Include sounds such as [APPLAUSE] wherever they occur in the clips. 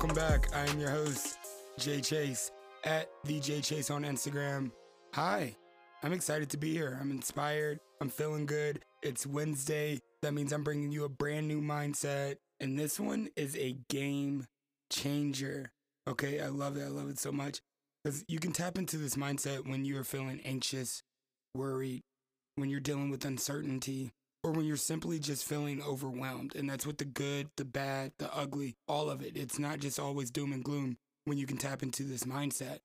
Welcome back. I am your host, Jay Chase, at the J Chase on Instagram. Hi, I'm excited to be here. I'm inspired. I'm feeling good. It's Wednesday. That means I'm bringing you a brand new mindset. And this one is a game changer. Okay, I love it. I love it so much. Because you can tap into this mindset when you're feeling anxious, worried, when you're dealing with uncertainty, or when you're simply just feeling overwhelmed. And that's with the good, the bad, the ugly, all of it. It's not just always doom and gloom when you can tap into this mindset.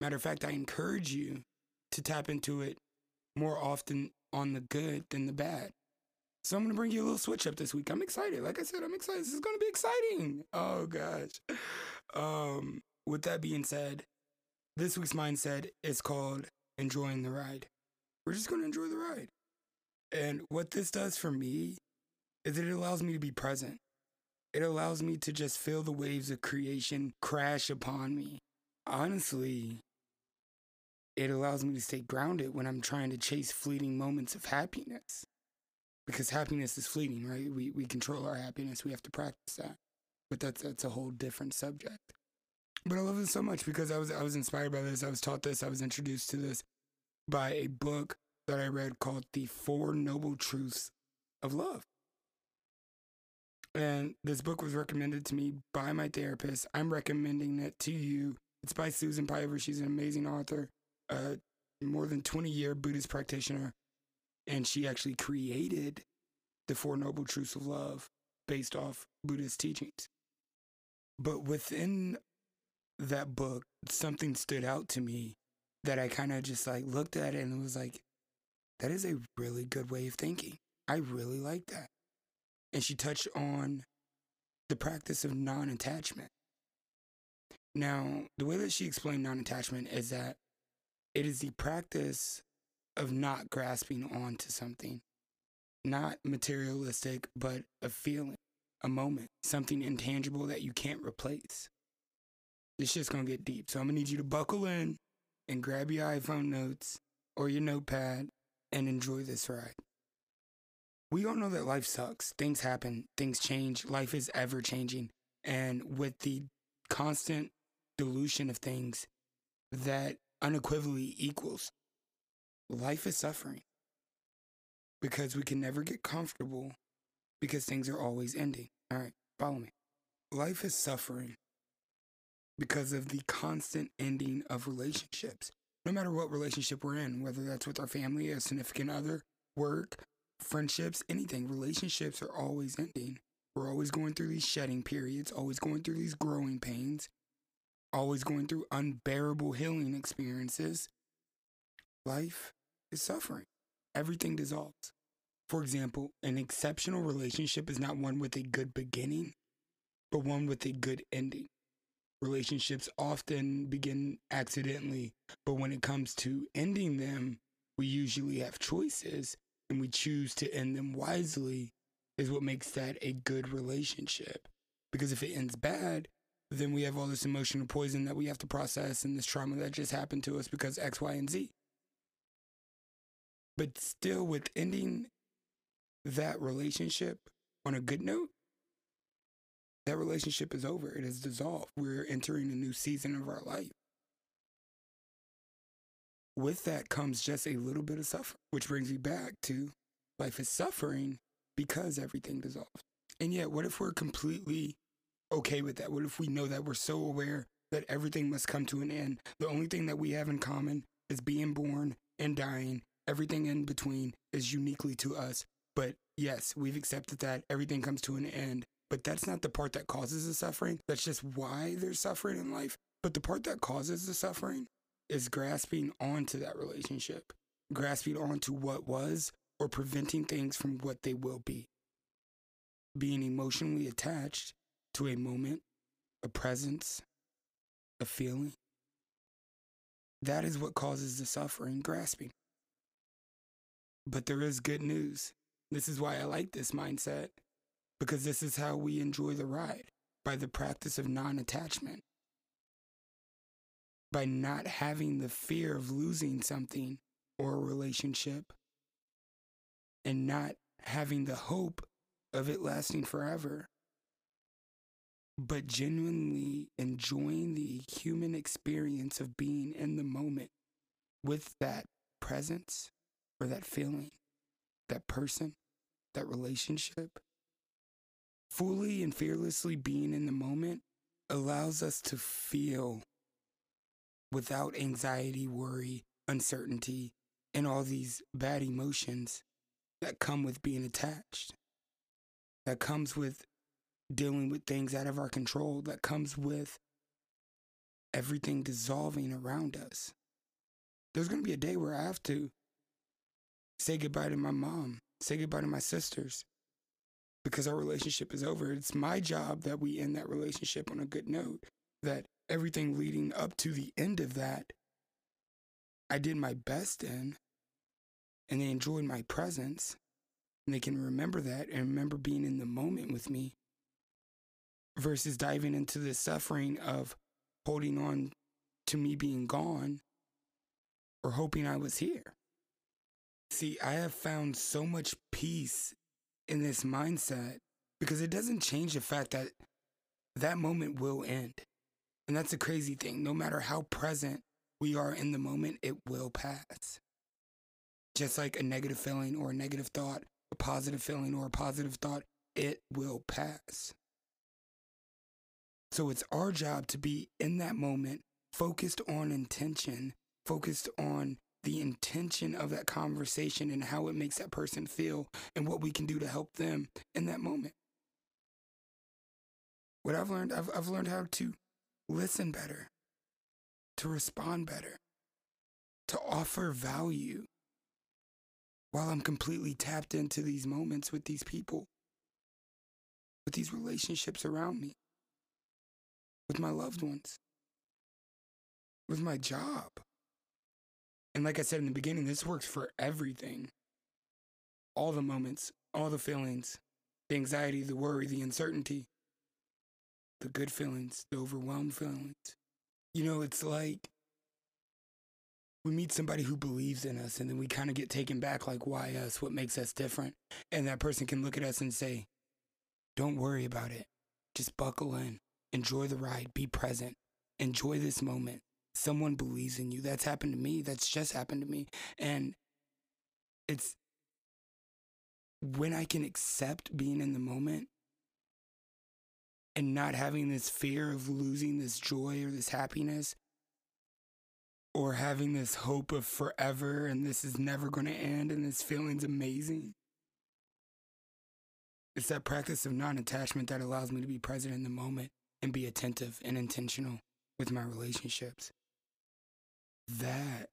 Matter of fact, I encourage you to tap into it more often on the good than the bad. So I'm gonna bring you a little switch up this week. I'm excited. Like I said, I'm excited. This is gonna be exciting. Oh gosh. Um, with that being said, this week's mindset is called enjoying the ride. We're just gonna enjoy the ride. And what this does for me is it allows me to be present. It allows me to just feel the waves of creation crash upon me. Honestly, it allows me to stay grounded when I'm trying to chase fleeting moments of happiness. Because happiness is fleeting, right? We, we control our happiness. We have to practice that. But that's, that's a whole different subject. But I love it so much because I was, I was inspired by this. I was taught this. I was introduced to this by a book that I read called The Four Noble Truths of Love. And this book was recommended to me by my therapist. I'm recommending it to you. It's by Susan Piver. She's an amazing author, a more than 20 year Buddhist practitioner. And she actually created the Four Noble Truths of Love based off Buddhist teachings. But within that book, something stood out to me that I kind of just like looked at it and was like, that is a really good way of thinking. I really like that. And she touched on the practice of non attachment. Now, the way that she explained non attachment is that it is the practice of not grasping onto something, not materialistic, but a feeling, a moment, something intangible that you can't replace. This shit's gonna get deep. So I'm gonna need you to buckle in and grab your iPhone notes or your notepad and enjoy this ride. We all know that life sucks. Things happen, things change, life is ever changing. And with the constant dilution of things, that unequivocally equals life is suffering. Because we can never get comfortable because things are always ending. All right, follow me. Life is suffering because of the constant ending of relationships no matter what relationship we're in, whether that's with our family, a significant other, work, friendships, anything, relationships are always ending. We're always going through these shedding periods, always going through these growing pains, always going through unbearable healing experiences. Life is suffering. Everything dissolves. For example, an exceptional relationship is not one with a good beginning, but one with a good ending relationships often begin accidentally, but when it comes to ending them, we usually have choices and we choose to end them wisely, is what makes that a good relationship. Because if it ends bad, then we have all this emotional poison that we have to process and this trauma that just happened to us because X, Y, and Z. But still, with ending that relationship on a good note, that relationship is over. It has dissolved. We're entering a new season of our life. With that comes just a little bit of suffering, which brings me back to life is suffering because everything dissolves. And yet, what if we're completely okay with that? What if we know that we're so aware that everything must come to an end? The only thing that we have in common is being born and dying. Everything in between is uniquely to us. But yes, we've accepted that everything comes to an end. But that's not the part that causes the suffering. That's just why there's suffering in life. But the part that causes the suffering is grasping onto that relationship, grasping onto what was, or preventing things from what they will be. being emotionally attached to a moment, a presence, a feeling. That is what causes the suffering, grasping. But there is good news. This is why I like this mindset, because this is how we enjoy the ride by the practice of non attachment. By not having the fear of losing something or a relationship and not having the hope of it lasting forever, but genuinely enjoying the human experience of being in the moment with that presence or that feeling, that person, that relationship. Fully and fearlessly being in the moment allows us to feel without anxiety, worry, uncertainty, and all these bad emotions that come with being attached, that comes with dealing with things out of our control, that comes with everything dissolving around us. There's going to be a day where I have to say goodbye to my mom, say goodbye to my sisters, because our relationship is over. It's my job that we end that relationship on a good note, that everything leading up to the end of that, I did my best in, and they enjoyed my presence, and they can remember that and remember being in the moment with me versus diving into the suffering of holding on to me being gone or hoping I was here. See, I have found so much peace in this mindset because it doesn't change the fact that that moment will end. And that's a crazy thing. No matter how present we are in the moment, it will pass. Just like a negative feeling or a negative thought, a positive feeling or a positive thought, it will pass. So it's our job to be in that moment, focused on intention, focused on the intention of that conversation and how it makes that person feel and what we can do to help them in that moment. What I've learned, I've, I've learned how to listen better, to respond better, to offer value while I'm completely tapped into these moments with these people, with these relationships around me, with my loved ones, with my job. And like I said in the beginning, this works for everything. All the moments, all the feelings, the anxiety, the worry, the uncertainty, the good feelings, the overwhelmed feelings. You know, it's like we meet somebody who believes in us and then we kind of get taken back like, why us? What makes us different? And that person can look at us and say, don't worry about it. Just buckle in, enjoy the ride, be present, enjoy this moment someone believes in you. That's happened to me. That's just happened to me. And it's when I can accept being in the moment and not having this fear of losing this joy or this happiness or having this hope of forever and this is never going to end and this feeling's amazing. It's that practice of non attachment that allows me to be present in the moment and be attentive and intentional with my relationships that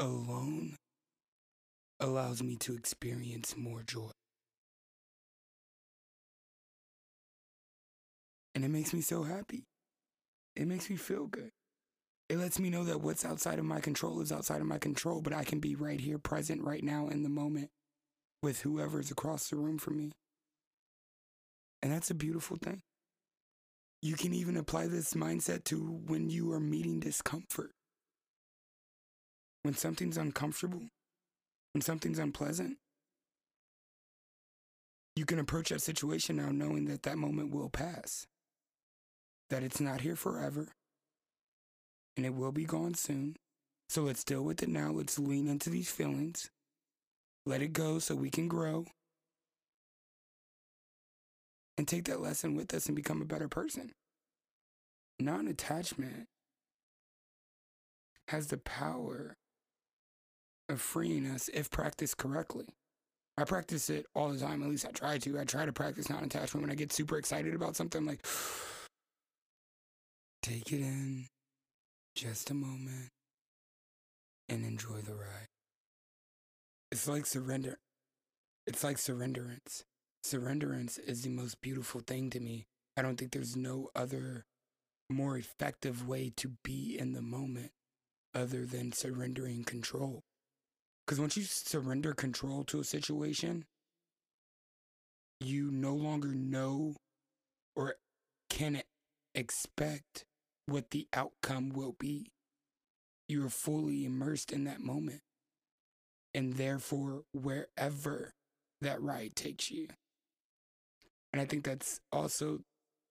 alone allows me to experience more joy. And it makes me so happy. It makes me feel good. It lets me know that what's outside of my control is outside of my control, but I can be right here, present right now in the moment with whoever's across the room from me. And that's a beautiful thing. You can even apply this mindset to when you are meeting discomfort when something's uncomfortable, when something's unpleasant, you can approach that situation now knowing that that moment will pass, that it's not here forever, and it will be gone soon. So let's deal with it now. Let's lean into these feelings, let it go so we can grow, and take that lesson with us and become a better person. Non attachment has the power of freeing us if practiced correctly. I practice it all the time. At least I try to. I try to practice non attachment when I get super excited about something. Like, [SIGHS] take it in just a moment and enjoy the ride. It's like surrender. It's like surrenderance. surrenderance is the most beautiful thing to me. I don't think there's no other more effective way to be in the moment other than surrendering control. Because once you surrender control to a situation, you no longer know or can expect what the outcome will be. You are fully immersed in that moment. And therefore, wherever that ride takes you. And I think that's also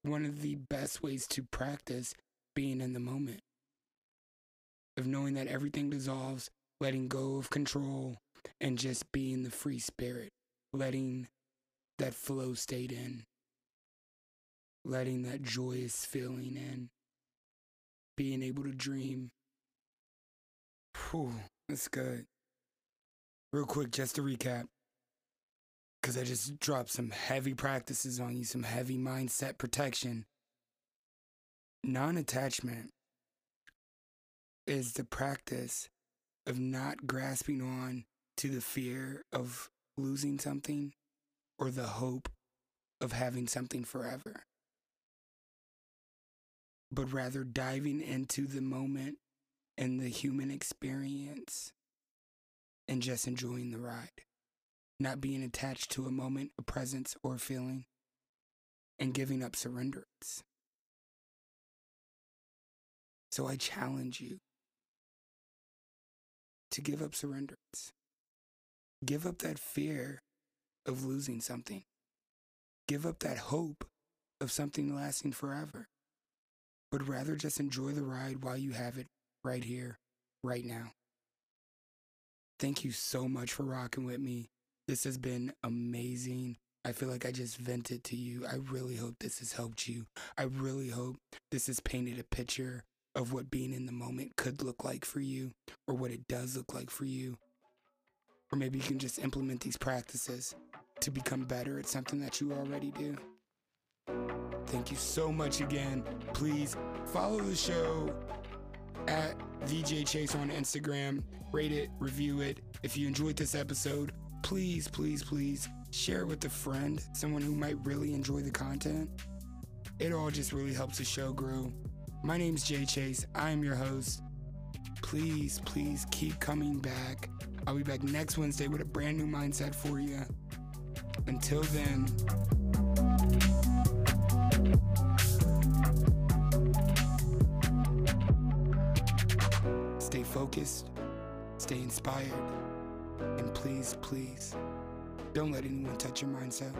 one of the best ways to practice being in the moment of knowing that everything dissolves, letting go of control, and just being the free spirit, letting that flow state in, letting that joyous feeling in, being able to dream. Whew, that's good. Real quick, just to recap, because I just dropped some heavy practices on you, some heavy mindset protection. Non attachment is the practice of not grasping on to the fear of losing something or the hope of having something forever, but rather diving into the moment and the human experience and just enjoying the ride, not being attached to a moment, a presence, or a feeling, and giving up surrenderance. So I challenge you to give up surrenderance. Give up that fear of losing something. Give up that hope of something lasting forever. But rather just enjoy the ride while you have it right here, right now. Thank you so much for rocking with me. This has been amazing. I feel like I just vented to you. I really hope this has helped you. I really hope this has painted a picture of what being in the moment could look like for you or what it does look like for you. Or maybe you can just implement these practices to become better at something that you already do. Thank you so much again. Please follow the show at VJ Chase on Instagram. Rate it, review it. If you enjoyed this episode, please, please, please share it with a friend, someone who might really enjoy the content. It all just really helps the show grow. My name's Jay Chase. I am your host. Please, please keep coming back. I'll be back next Wednesday with a brand new mindset for you. Until then, stay focused, stay inspired, and please, please, don't let anyone touch your mindset.